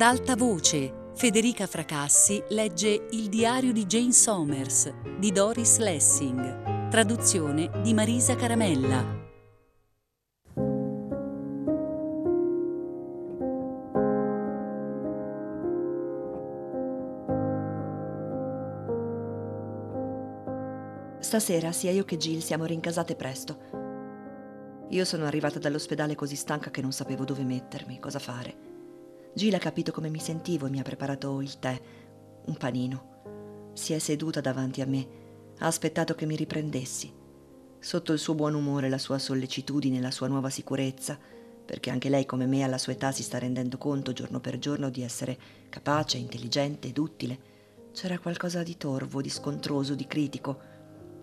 Ad alta voce, Federica Fracassi legge Il diario di Jane Somers di Doris Lessing, traduzione di Marisa Caramella. Stasera sia io che Jill siamo rincasate presto. Io sono arrivata dall'ospedale così stanca che non sapevo dove mettermi, cosa fare. Jill ha capito come mi sentivo e mi ha preparato il tè, un panino. Si è seduta davanti a me, ha aspettato che mi riprendessi. Sotto il suo buon umore, la sua sollecitudine, la sua nuova sicurezza, perché anche lei come me alla sua età si sta rendendo conto giorno per giorno di essere capace, intelligente ed utile. C'era qualcosa di torvo, di scontroso, di critico.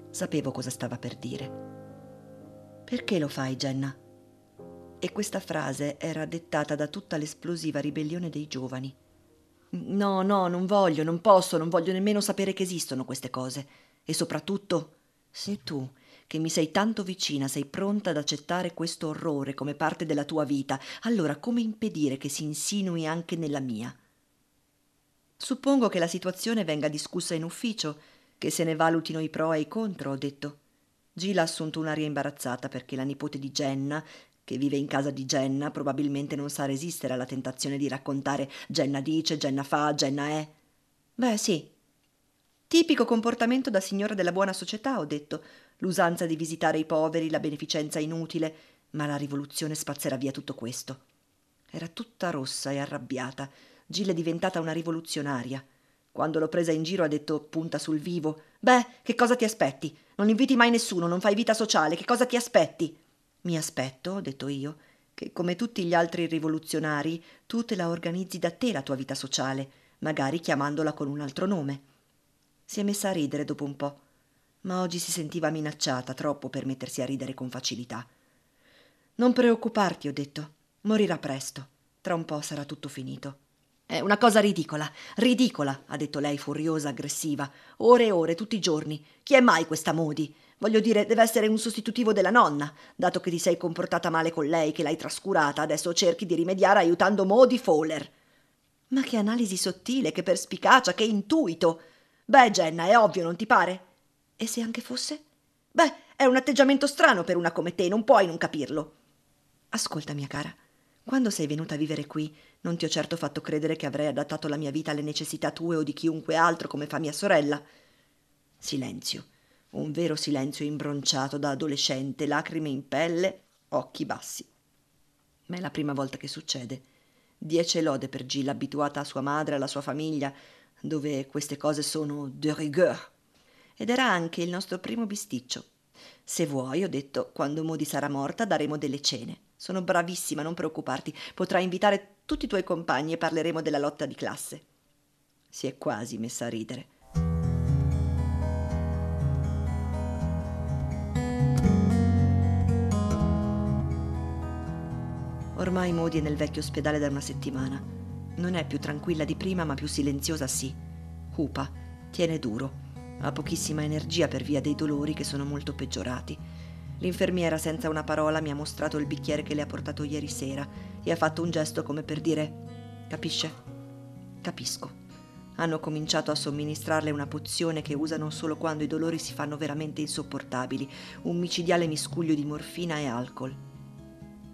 Sapevo cosa stava per dire. Perché lo fai, Jenna? E questa frase era dettata da tutta l'esplosiva ribellione dei giovani. No, no, non voglio, non posso, non voglio nemmeno sapere che esistono queste cose. E soprattutto, se tu, che mi sei tanto vicina, sei pronta ad accettare questo orrore come parte della tua vita, allora come impedire che si insinui anche nella mia? Suppongo che la situazione venga discussa in ufficio, che se ne valutino i pro e i contro, ho detto. Gila ha assunto un'aria imbarazzata perché la nipote di Jenna, che vive in casa di Jenna, probabilmente non sa resistere alla tentazione di raccontare Jenna dice, Jenna fa, Jenna è. Beh, sì. Tipico comportamento da signora della buona società, ho detto. L'usanza di visitare i poveri, la beneficenza inutile, ma la rivoluzione spazzerà via tutto questo. Era tutta rossa e arrabbiata. Gil è diventata una rivoluzionaria. Quando l'ho presa in giro ha detto punta sul vivo. Beh, che cosa ti aspetti? Non inviti mai nessuno, non fai vita sociale, che cosa ti aspetti? Mi aspetto, ho detto io, che come tutti gli altri rivoluzionari tu te la organizzi da te la tua vita sociale, magari chiamandola con un altro nome. Si è messa a ridere dopo un po', ma oggi si sentiva minacciata troppo per mettersi a ridere con facilità. Non preoccuparti, ho detto, morirà presto. Tra un po' sarà tutto finito. È una cosa ridicola, ridicola, ha detto lei furiosa, aggressiva. Ore e ore, tutti i giorni. Chi è mai questa Modi? Voglio dire, deve essere un sostitutivo della nonna. Dato che ti sei comportata male con lei, che l'hai trascurata, adesso cerchi di rimediare aiutando Modi Fowler. Ma che analisi sottile, che perspicacia, che intuito. Beh, Jenna, è ovvio, non ti pare? E se anche fosse? Beh, è un atteggiamento strano per una come te, non puoi non capirlo. Ascolta, mia cara. Quando sei venuta a vivere qui, non ti ho certo fatto credere che avrei adattato la mia vita alle necessità tue o di chiunque altro come fa mia sorella. Silenzio, un vero silenzio imbronciato da adolescente, lacrime in pelle, occhi bassi. Ma è la prima volta che succede. Dieci lode per Gilles, abituata a sua madre, alla sua famiglia, dove queste cose sono de rigueur. Ed era anche il nostro primo bisticcio. Se vuoi, ho detto, quando Modi sarà morta daremo delle cene. Sono bravissima, non preoccuparti. Potrai invitare tutti i tuoi compagni e parleremo della lotta di classe. Si è quasi messa a ridere. Ormai Modi è nel vecchio ospedale da una settimana. Non è più tranquilla di prima, ma più silenziosa sì. Cupa, tiene duro. Ha pochissima energia per via dei dolori che sono molto peggiorati L'infermiera senza una parola mi ha mostrato il bicchiere che le ha portato ieri sera e ha fatto un gesto come per dire Capisce? Capisco. Hanno cominciato a somministrarle una pozione che usano solo quando i dolori si fanno veramente insopportabili, un micidiale miscuglio di morfina e alcol.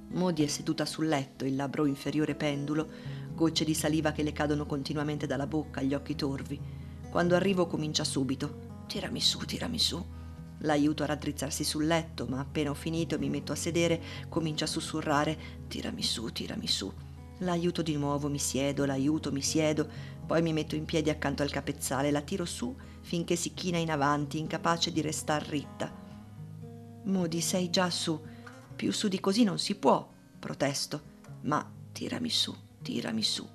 Modi è seduta sul letto, il labbro inferiore pendulo, gocce di saliva che le cadono continuamente dalla bocca, gli occhi torvi. Quando arrivo comincia subito. Tirami su, tirami su. L'aiuto a raddrizzarsi sul letto, ma appena ho finito mi metto a sedere, comincia a sussurrare tirami su, tirami su. L'aiuto di nuovo, mi siedo, l'aiuto, mi siedo, poi mi metto in piedi accanto al capezzale, la tiro su finché si china in avanti, incapace di restar ritta. Modi, sei già su. Più su di così non si può, protesto. Ma tirami su, tirami su.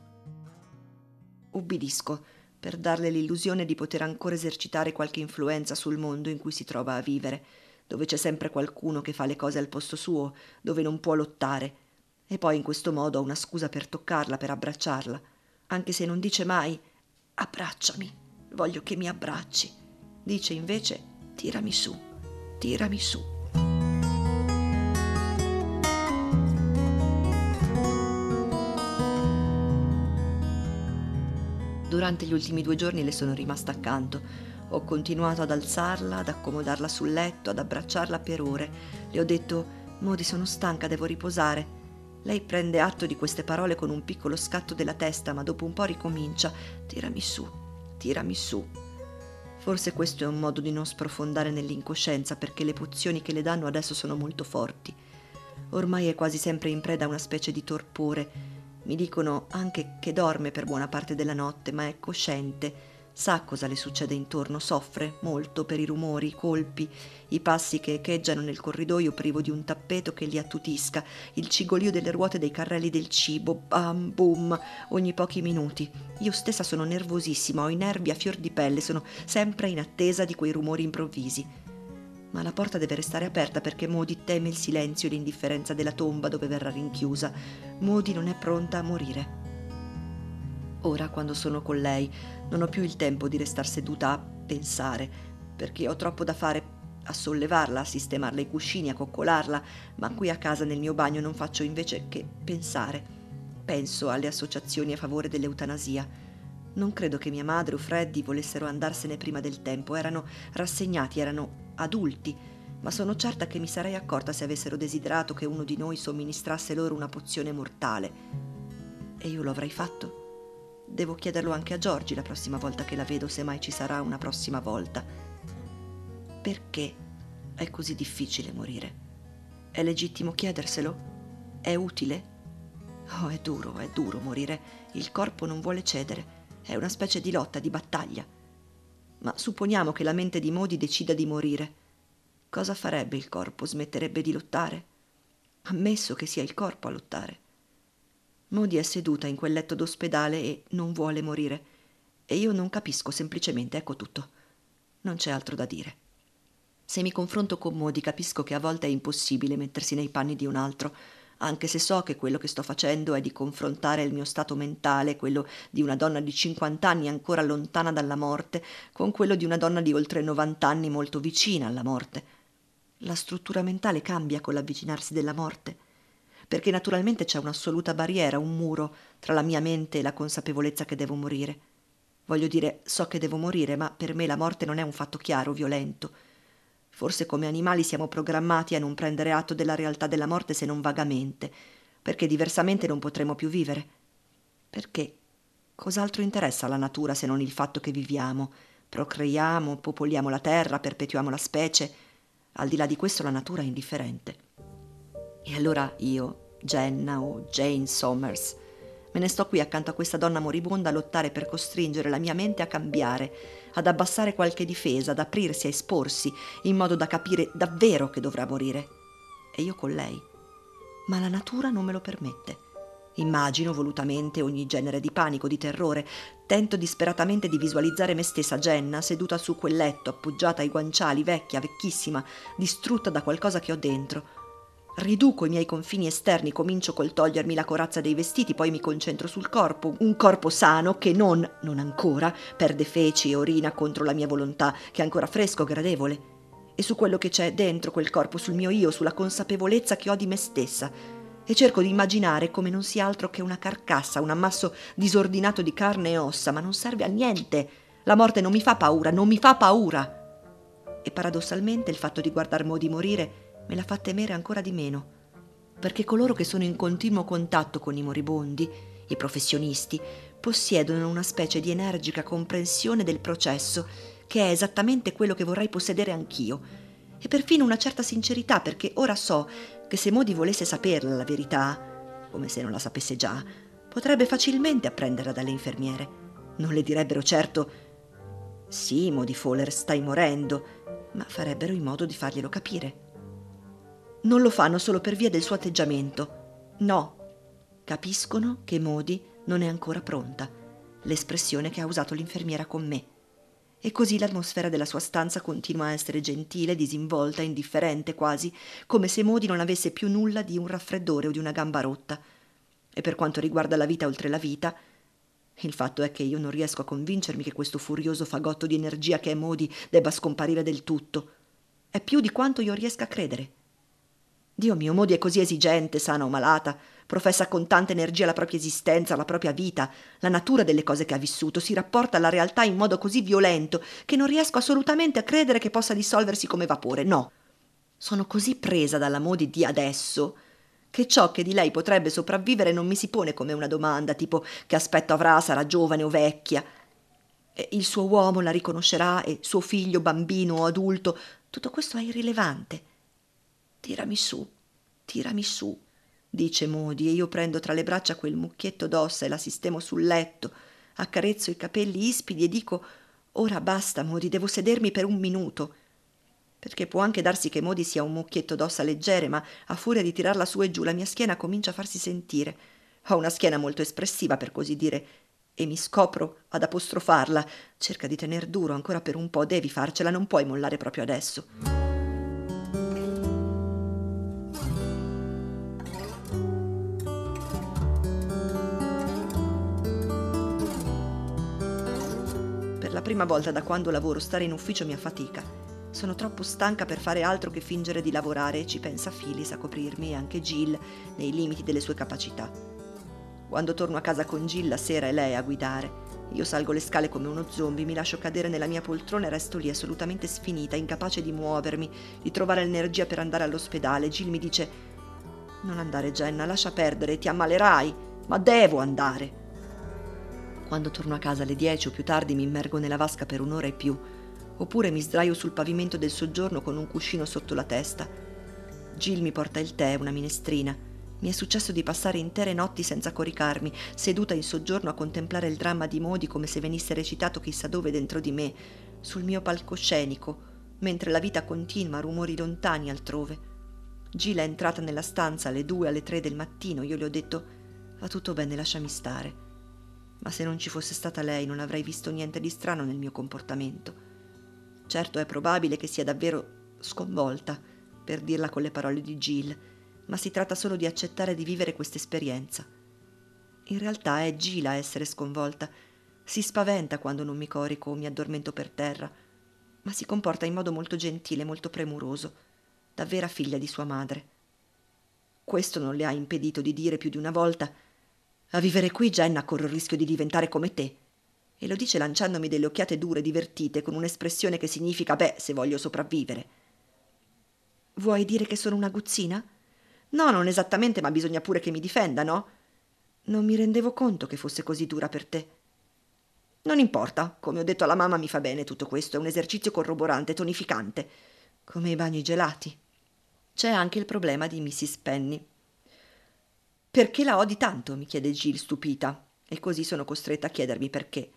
Ubbidisco per darle l'illusione di poter ancora esercitare qualche influenza sul mondo in cui si trova a vivere, dove c'è sempre qualcuno che fa le cose al posto suo, dove non può lottare. E poi in questo modo ho una scusa per toccarla, per abbracciarla, anche se non dice mai abbracciami, voglio che mi abbracci. Dice invece tirami su, tirami su. Durante gli ultimi due giorni le sono rimasta accanto. Ho continuato ad alzarla, ad accomodarla sul letto, ad abbracciarla per ore. Le ho detto, Modi, sono stanca, devo riposare. Lei prende atto di queste parole con un piccolo scatto della testa, ma dopo un po' ricomincia. Tirami su, tirami su. Forse questo è un modo di non sprofondare nell'incoscienza perché le pozioni che le danno adesso sono molto forti. Ormai è quasi sempre in preda a una specie di torpore. Mi dicono anche che dorme per buona parte della notte, ma è cosciente Sa cosa le succede intorno, soffre molto per i rumori, i colpi, i passi che echeggiano nel corridoio privo di un tappeto che li attutisca, il cigolio delle ruote dei carrelli del cibo, bam boom, ogni pochi minuti. Io stessa sono nervosissima, ho i nervi a fior di pelle, sono sempre in attesa di quei rumori improvvisi. Ma la porta deve restare aperta perché Modi teme il silenzio e l'indifferenza della tomba dove verrà rinchiusa. Modi non è pronta a morire. Ora, quando sono con lei, non ho più il tempo di restar seduta a pensare, perché ho troppo da fare a sollevarla, a sistemarle i cuscini, a coccolarla, ma qui a casa nel mio bagno non faccio invece che pensare. Penso alle associazioni a favore dell'eutanasia. Non credo che mia madre o Freddy volessero andarsene prima del tempo, erano rassegnati, erano adulti, ma sono certa che mi sarei accorta se avessero desiderato che uno di noi somministrasse loro una pozione mortale. E io lo avrei fatto? Devo chiederlo anche a Giorgi la prossima volta che la vedo, se mai ci sarà una prossima volta. Perché è così difficile morire? È legittimo chiederselo? È utile? Oh, è duro, è duro morire. Il corpo non vuole cedere. È una specie di lotta, di battaglia. Ma supponiamo che la mente di Modi decida di morire. Cosa farebbe il corpo? Smetterebbe di lottare? Ammesso che sia il corpo a lottare. Modi è seduta in quel letto d'ospedale e non vuole morire. E io non capisco semplicemente, ecco tutto. Non c'è altro da dire. Se mi confronto con Modi capisco che a volte è impossibile mettersi nei panni di un altro, anche se so che quello che sto facendo è di confrontare il mio stato mentale, quello di una donna di 50 anni ancora lontana dalla morte, con quello di una donna di oltre 90 anni molto vicina alla morte. La struttura mentale cambia con l'avvicinarsi della morte perché naturalmente c'è un'assoluta barriera, un muro tra la mia mente e la consapevolezza che devo morire. Voglio dire, so che devo morire, ma per me la morte non è un fatto chiaro, violento. Forse come animali siamo programmati a non prendere atto della realtà della morte se non vagamente, perché diversamente non potremo più vivere. Perché cos'altro interessa alla natura se non il fatto che viviamo, procreiamo, popoliamo la terra, perpetuiamo la specie? Al di là di questo la natura è indifferente. E allora io, Jenna o Jane Somers, me ne sto qui accanto a questa donna moribonda a lottare per costringere la mia mente a cambiare, ad abbassare qualche difesa, ad aprirsi, a esporsi, in modo da capire davvero che dovrà morire. E io con lei. Ma la natura non me lo permette. Immagino volutamente ogni genere di panico, di terrore. Tento disperatamente di visualizzare me stessa, Jenna, seduta su quel letto, appoggiata ai guanciali, vecchia, vecchissima, distrutta da qualcosa che ho dentro riduco i miei confini esterni, comincio col togliermi la corazza dei vestiti, poi mi concentro sul corpo, un corpo sano che non, non ancora, perde feci e orina contro la mia volontà, che è ancora fresco, gradevole, e su quello che c'è dentro quel corpo, sul mio io, sulla consapevolezza che ho di me stessa, e cerco di immaginare come non sia altro che una carcassa, un ammasso disordinato di carne e ossa, ma non serve a niente. La morte non mi fa paura, non mi fa paura. E paradossalmente il fatto di guardar Modi morire me la fa temere ancora di meno, perché coloro che sono in continuo contatto con i moribondi, i professionisti, possiedono una specie di energica comprensione del processo, che è esattamente quello che vorrei possedere anch'io, e perfino una certa sincerità, perché ora so che se Modi volesse saperla la verità, come se non la sapesse già, potrebbe facilmente apprenderla dalle infermiere. Non le direbbero certo sì, Modi Fowler, stai morendo, ma farebbero in modo di farglielo capire. Non lo fanno solo per via del suo atteggiamento. No, capiscono che Modi non è ancora pronta, l'espressione che ha usato l'infermiera con me. E così l'atmosfera della sua stanza continua a essere gentile, disinvolta, indifferente quasi, come se Modi non avesse più nulla di un raffreddore o di una gamba rotta. E per quanto riguarda la vita oltre la vita, il fatto è che io non riesco a convincermi che questo furioso fagotto di energia che è Modi debba scomparire del tutto. È più di quanto io riesca a credere. Dio mio, Modi è così esigente, sana o malata, professa con tanta energia la propria esistenza, la propria vita, la natura delle cose che ha vissuto, si rapporta alla realtà in modo così violento che non riesco assolutamente a credere che possa dissolversi come vapore. No. Sono così presa dalla Modi di adesso che ciò che di lei potrebbe sopravvivere non mi si pone come una domanda, tipo che aspetto avrà, sarà giovane o vecchia. Il suo uomo la riconoscerà e suo figlio, bambino o adulto, tutto questo è irrilevante. Tirami su, tirami su dice Modi, e io prendo tra le braccia quel mucchietto d'ossa e la sistemo sul letto, accarezzo i capelli ispidi e dico Ora basta, Modi, devo sedermi per un minuto. Perché può anche darsi che Modi sia un mucchietto d'ossa leggere, ma a furia di tirarla su e giù la mia schiena comincia a farsi sentire. Ho una schiena molto espressiva, per così dire, e mi scopro ad apostrofarla. Cerca di tener duro ancora per un po', devi farcela, non puoi mollare proprio adesso. Prima volta da quando lavoro stare in ufficio mi affatica. Sono troppo stanca per fare altro che fingere di lavorare e ci pensa Phyllis a coprirmi e anche Jill nei limiti delle sue capacità. Quando torno a casa con Jill la sera è lei a guidare. Io salgo le scale come uno zombie, mi lascio cadere nella mia poltrona e resto lì assolutamente sfinita, incapace di muovermi, di trovare l'energia per andare all'ospedale. Jill mi dice: Non andare, Jenna, lascia perdere, ti ammalerai. Ma devo andare. Quando torno a casa alle 10 o più tardi mi immergo nella vasca per un'ora e più, oppure mi sdraio sul pavimento del soggiorno con un cuscino sotto la testa. Jill mi porta il tè, una minestrina. Mi è successo di passare intere notti senza coricarmi, seduta in soggiorno a contemplare il dramma di Modi come se venisse recitato chissà dove dentro di me, sul mio palcoscenico, mentre la vita continua, rumori lontani altrove. Jill è entrata nella stanza alle due, alle tre del mattino. Io le ho detto: Va tutto bene, lasciami stare ma se non ci fosse stata lei non avrei visto niente di strano nel mio comportamento. Certo è probabile che sia davvero sconvolta, per dirla con le parole di Jill, ma si tratta solo di accettare di vivere questa esperienza. In realtà è Jill a essere sconvolta. Si spaventa quando non mi corico o mi addormento per terra, ma si comporta in modo molto gentile, molto premuroso, da vera figlia di sua madre. Questo non le ha impedito di dire più di una volta a vivere qui Jenna corro il rischio di diventare come te. E lo dice lanciandomi delle occhiate dure, divertite, con un'espressione che significa beh, se voglio sopravvivere. Vuoi dire che sono una guzzina? No, non esattamente, ma bisogna pure che mi difenda, no? Non mi rendevo conto che fosse così dura per te. Non importa, come ho detto alla mamma mi fa bene tutto questo, è un esercizio corroborante, tonificante, come i bagni gelati. C'è anche il problema di Mrs. Penny. Perché la odi tanto? mi chiede Jill stupita, e così sono costretta a chiedermi perché.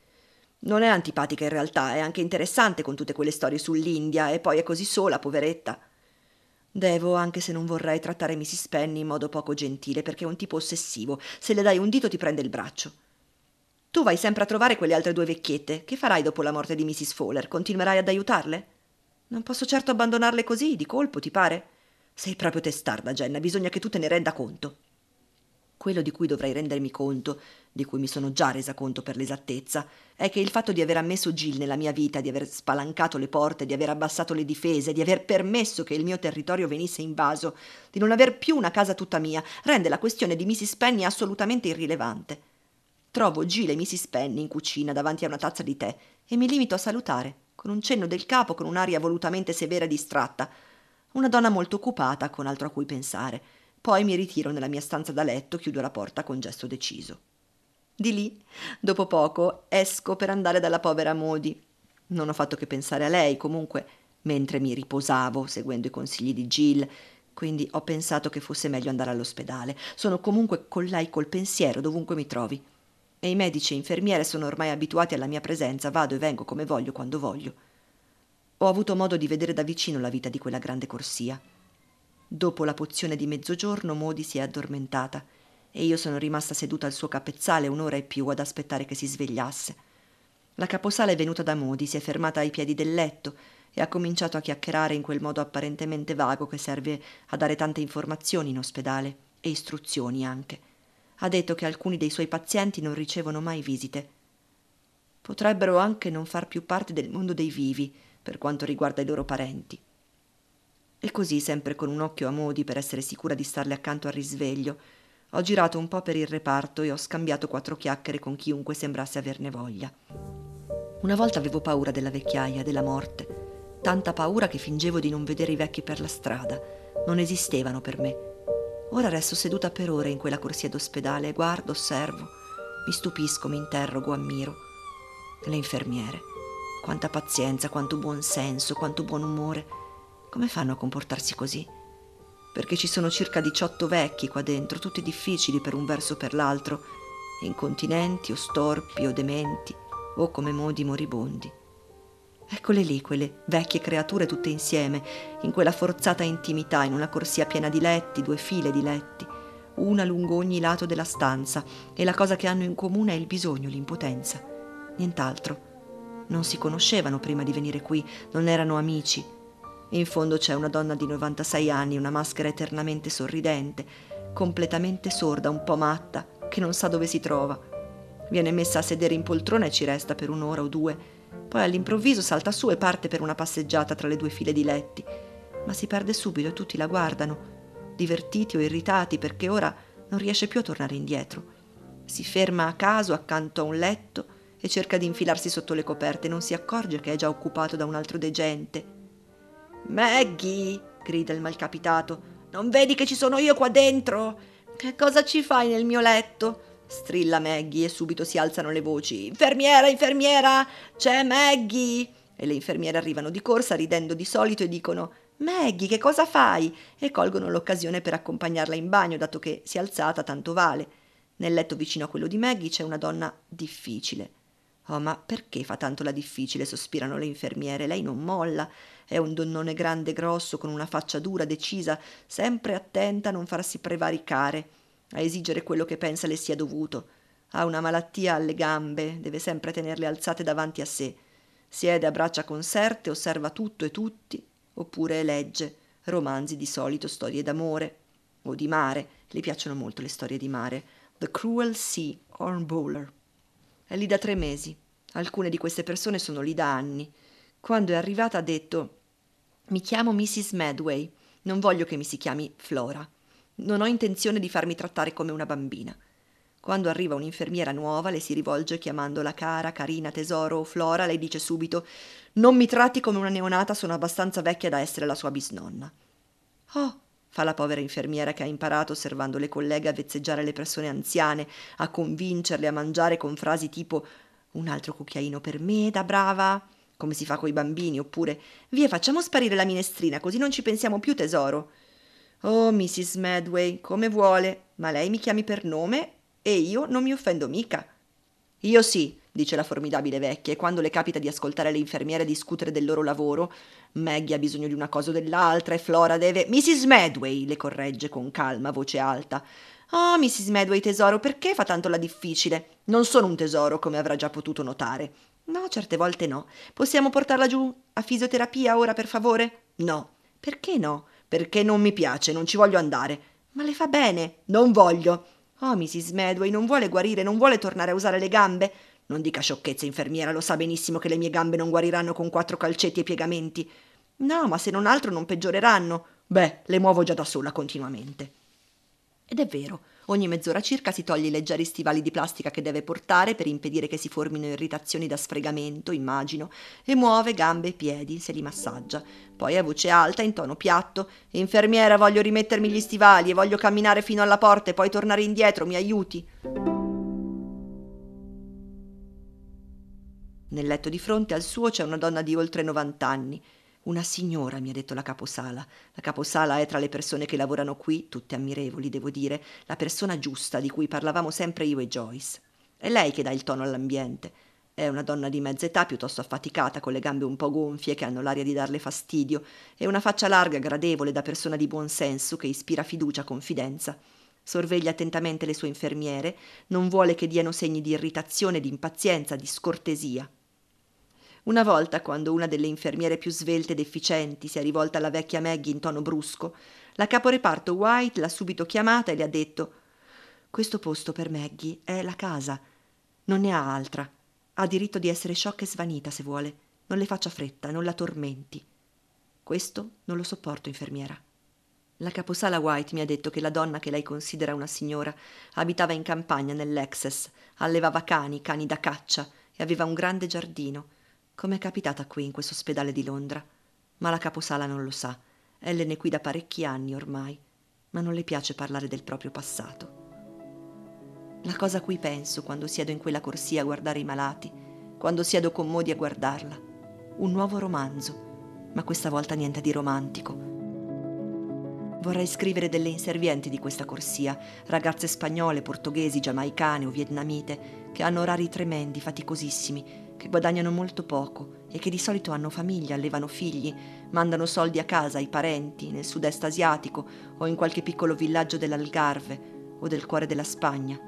Non è antipatica in realtà, è anche interessante con tutte quelle storie sull'India, e poi è così sola, poveretta. Devo, anche se non vorrei, trattare Mrs. Penny in modo poco gentile, perché è un tipo ossessivo. Se le dai un dito ti prende il braccio. Tu vai sempre a trovare quelle altre due vecchiette. Che farai dopo la morte di Mrs. Fowler? Continuerai ad aiutarle? Non posso certo abbandonarle così, di colpo, ti pare? Sei proprio testarda, Jenna, bisogna che tu te ne renda conto. Quello di cui dovrei rendermi conto, di cui mi sono già resa conto per l'esattezza, è che il fatto di aver ammesso Jill nella mia vita, di aver spalancato le porte, di aver abbassato le difese, di aver permesso che il mio territorio venisse invaso, di non aver più una casa tutta mia, rende la questione di Mrs. Penny assolutamente irrilevante. Trovo Jill e Mrs. Penny in cucina davanti a una tazza di tè e mi limito a salutare, con un cenno del capo, con un'aria volutamente severa e distratta. Una donna molto occupata, con altro a cui pensare poi mi ritiro nella mia stanza da letto, chiudo la porta con gesto deciso. Di lì, dopo poco, esco per andare dalla povera Modi. Non ho fatto che pensare a lei, comunque, mentre mi riposavo, seguendo i consigli di Jill, quindi ho pensato che fosse meglio andare all'ospedale. Sono comunque con lei col pensiero dovunque mi trovi. E i medici e infermiere sono ormai abituati alla mia presenza, vado e vengo come voglio, quando voglio. Ho avuto modo di vedere da vicino la vita di quella grande corsia. Dopo la pozione di mezzogiorno Modi si è addormentata e io sono rimasta seduta al suo capezzale un'ora e più ad aspettare che si svegliasse. La caposala è venuta da Modi, si è fermata ai piedi del letto e ha cominciato a chiacchierare in quel modo apparentemente vago che serve a dare tante informazioni in ospedale e istruzioni anche. Ha detto che alcuni dei suoi pazienti non ricevono mai visite. Potrebbero anche non far più parte del mondo dei vivi per quanto riguarda i loro parenti. E così, sempre con un occhio a modi per essere sicura di starle accanto al risveglio, Ho girato un po' per il reparto e ho scambiato quattro chiacchiere con chiunque sembrasse averne voglia. Una volta avevo paura della vecchiaia, della morte, tanta paura che fingevo di non vedere i vecchi per la strada, non esistevano per me. Ora resto seduta per ore in quella corsia d'ospedale, guardo, osservo, mi stupisco, mi interrogo, ammiro. Le infermiere. Quanta pazienza, quanto buon senso, quanto buon umore. Come fanno a comportarsi così? Perché ci sono circa 18 vecchi qua dentro, tutti difficili per un verso o per l'altro, incontinenti o storpi o dementi, o come modi moribondi. Eccole lì, quelle vecchie creature tutte insieme, in quella forzata intimità, in una corsia piena di letti, due file di letti, una lungo ogni lato della stanza, e la cosa che hanno in comune è il bisogno, l'impotenza. Nient'altro. Non si conoscevano prima di venire qui, non erano amici. In fondo c'è una donna di 96 anni, una maschera eternamente sorridente, completamente sorda, un po' matta, che non sa dove si trova Viene messa a sedere in poltrona e ci resta per un'ora o due. Poi all'improvviso salta su e parte per una passeggiata tra le due file di letti. Ma si perde subito e tutti la guardano, divertiti o irritati perché ora non riesce più a tornare indietro. Si ferma a caso accanto a un letto e cerca di infilarsi sotto le coperte, non si accorge che è già occupato da un altro degente. Maggie! grida il malcapitato. Non vedi che ci sono io qua dentro? Che cosa ci fai nel mio letto? strilla Maggie e subito si alzano le voci. Infermiera, infermiera, c'è Maggie! E le infermiere arrivano di corsa ridendo di solito e dicono Maggie, che cosa fai? E colgono l'occasione per accompagnarla in bagno, dato che si è alzata tanto vale. Nel letto vicino a quello di Maggie c'è una donna difficile. Oh, ma perché fa tanto la difficile? sospirano le infermiere. Lei non molla. È un donnone grande grosso, con una faccia dura, decisa, sempre attenta a non farsi prevaricare a esigere quello che pensa le sia dovuto. Ha una malattia alle gambe, deve sempre tenerle alzate davanti a sé. Siede a braccia conserte, osserva tutto e tutti, oppure legge romanzi di solito, storie d'amore o di mare. Le piacciono molto le storie di mare. The Cruel Sea, Hornbowler. È lì da tre mesi. Alcune di queste persone sono lì da anni. Quando è arrivata ha detto Mi chiamo Mrs. Medway. Non voglio che mi si chiami Flora. Non ho intenzione di farmi trattare come una bambina. Quando arriva un'infermiera nuova, le si rivolge chiamandola cara, carina, tesoro o Flora, lei dice subito Non mi tratti come una neonata, sono abbastanza vecchia da essere la sua bisnonna. Oh, fa la povera infermiera che ha imparato osservando le colleghe a vezzeggiare le persone anziane, a convincerle a mangiare con frasi tipo un altro cucchiaino per me, da brava, come si fa coi bambini, oppure via facciamo sparire la minestrina, così non ci pensiamo più tesoro. Oh, Mrs. Medway, come vuole, ma lei mi chiami per nome e io non mi offendo mica. Io sì, dice la formidabile vecchia, e quando le capita di ascoltare le infermiere discutere del loro lavoro, Maggie ha bisogno di una cosa o dell'altra e Flora deve. Mrs. Medway, le corregge con calma, voce alta. Oh, Mrs. Medway, tesoro, perché fa tanto la difficile? Non sono un tesoro, come avrà già potuto notare. No, certe volte no. Possiamo portarla giù a fisioterapia ora, per favore? No. Perché no? perché non mi piace, non ci voglio andare. Ma le fa bene. Non voglio. Oh, Mrs. Medway, non vuole guarire, non vuole tornare a usare le gambe? Non dica sciocchezze, infermiera, lo sa benissimo che le mie gambe non guariranno con quattro calcetti e piegamenti. No, ma se non altro non peggioreranno. Beh, le muovo già da sola continuamente. Ed è vero, Ogni mezz'ora circa si toglie i leggeri stivali di plastica che deve portare per impedire che si formino irritazioni da sfregamento, immagino, e muove gambe e piedi, se li massaggia. Poi a voce alta, in tono piatto, Infermiera, voglio rimettermi gli stivali e voglio camminare fino alla porta e poi tornare indietro, mi aiuti. Nel letto di fronte al suo c'è una donna di oltre 90 anni. Una signora, mi ha detto la caposala. La caposala è tra le persone che lavorano qui, tutte ammirevoli, devo dire, la persona giusta di cui parlavamo sempre io e Joyce. È lei che dà il tono all'ambiente. È una donna di mezza età, piuttosto affaticata, con le gambe un po' gonfie che hanno l'aria di darle fastidio, e una faccia larga, gradevole, da persona di buon senso che ispira fiducia, confidenza. Sorveglia attentamente le sue infermiere, non vuole che diano segni di irritazione, di impazienza, di scortesia. Una volta, quando una delle infermiere più svelte ed efficienti si è rivolta alla vecchia Maggie in tono brusco, la caporeparto White l'ha subito chiamata e le ha detto Questo posto per Maggie è la casa. Non ne ha altra. Ha diritto di essere sciocca e svanita se vuole. Non le faccia fretta, non la tormenti. Questo non lo sopporto, infermiera. La caposala White mi ha detto che la donna che lei considera una signora abitava in campagna nell'Exes, allevava cani, cani da caccia e aveva un grande giardino. Com'è capitata qui in questo ospedale di Londra? Ma la caposala non lo sa. Ellen è qui da parecchi anni ormai, ma non le piace parlare del proprio passato. La cosa a cui penso quando siedo in quella corsia a guardare i malati, quando siedo con Modi a guardarla, un nuovo romanzo, ma questa volta niente di romantico Vorrei scrivere delle inservienti di questa corsia, ragazze spagnole, portoghesi, giamaicane o vietnamite, che hanno orari tremendi, faticosissimi, che guadagnano molto poco e che di solito hanno famiglia, allevano figli, mandano soldi a casa ai parenti nel sud-est asiatico o in qualche piccolo villaggio dell'Algarve o del cuore della Spagna.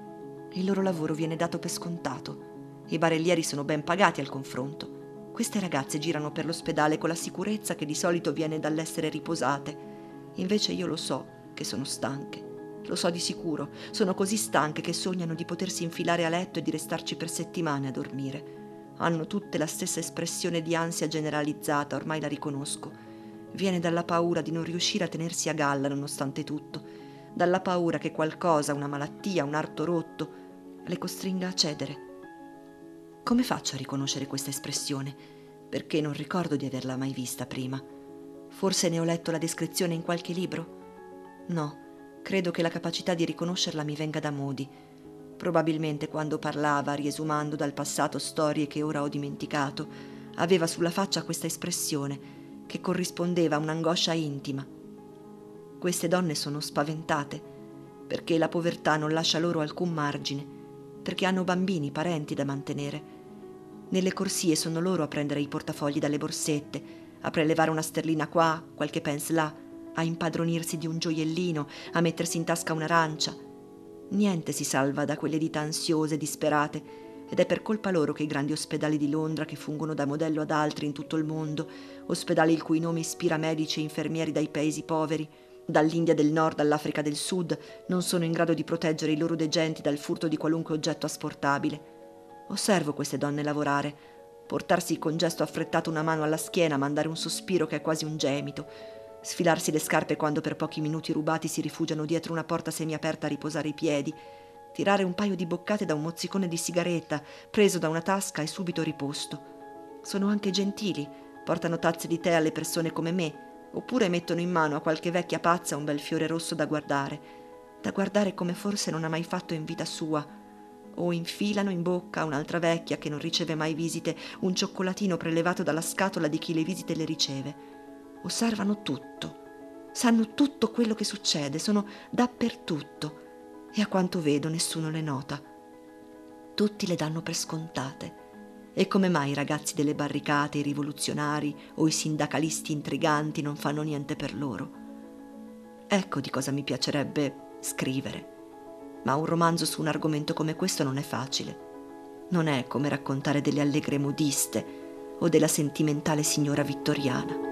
Il loro lavoro viene dato per scontato. I barellieri sono ben pagati al confronto. Queste ragazze girano per l'ospedale con la sicurezza che di solito viene dall'essere riposate Invece io lo so che sono stanche. Lo so di sicuro, sono così stanche che sognano di potersi infilare a letto e di restarci per settimane a dormire. Hanno tutte la stessa espressione di ansia generalizzata, ormai la riconosco. Viene dalla paura di non riuscire a tenersi a galla nonostante tutto, dalla paura che qualcosa, una malattia, un arto rotto, le costringa a cedere. Come faccio a riconoscere questa espressione? Perché non ricordo di averla mai vista prima. Forse ne ho letto la descrizione in qualche libro? No, credo che la capacità di riconoscerla mi venga da Modi. Probabilmente quando parlava, riesumando dal passato storie che ora ho dimenticato, aveva sulla faccia questa espressione che corrispondeva a un'angoscia intima. Queste donne sono spaventate perché la povertà non lascia loro alcun margine, perché hanno bambini, parenti da mantenere. Nelle corsie sono loro a prendere i portafogli dalle borsette, a prelevare una sterlina qua, qualche pence là, a impadronirsi di un gioiellino, a mettersi in tasca un'arancia. Niente si salva da quelle dita ansiose, disperate, ed è per colpa loro che i grandi ospedali di Londra, che fungono da modello ad altri in tutto il mondo, ospedali il cui nome ispira medici e infermieri dai paesi poveri, dall'India del Nord all'Africa del Sud, non sono in grado di proteggere i loro degenti dal furto di qualunque oggetto asportabile. Osservo queste donne lavorare, portarsi con gesto affrettato una mano alla schiena, mandare un sospiro che è quasi un gemito, sfilarsi le scarpe quando per pochi minuti rubati si rifugiano dietro una porta semiaperta a riposare i piedi, tirare un paio di boccate da un mozzicone di sigaretta preso da una tasca e subito riposto. Sono anche gentili, portano tazze di tè alle persone come me, oppure mettono in mano a qualche vecchia pazza un bel fiore rosso da guardare, da guardare come forse non ha mai fatto in vita sua, o infilano in bocca a un'altra vecchia che non riceve mai visite un cioccolatino prelevato dalla scatola di chi le visite le riceve. Osservano tutto, sanno tutto quello che succede, sono dappertutto e a quanto vedo nessuno le nota. Tutti le danno per scontate. E come mai i ragazzi delle barricate, i rivoluzionari o i sindacalisti intriganti non fanno niente per loro? Ecco di cosa mi piacerebbe scrivere ma un romanzo su un argomento come questo non è facile. Non è come raccontare delle allegre modiste o della sentimentale signora vittoriana.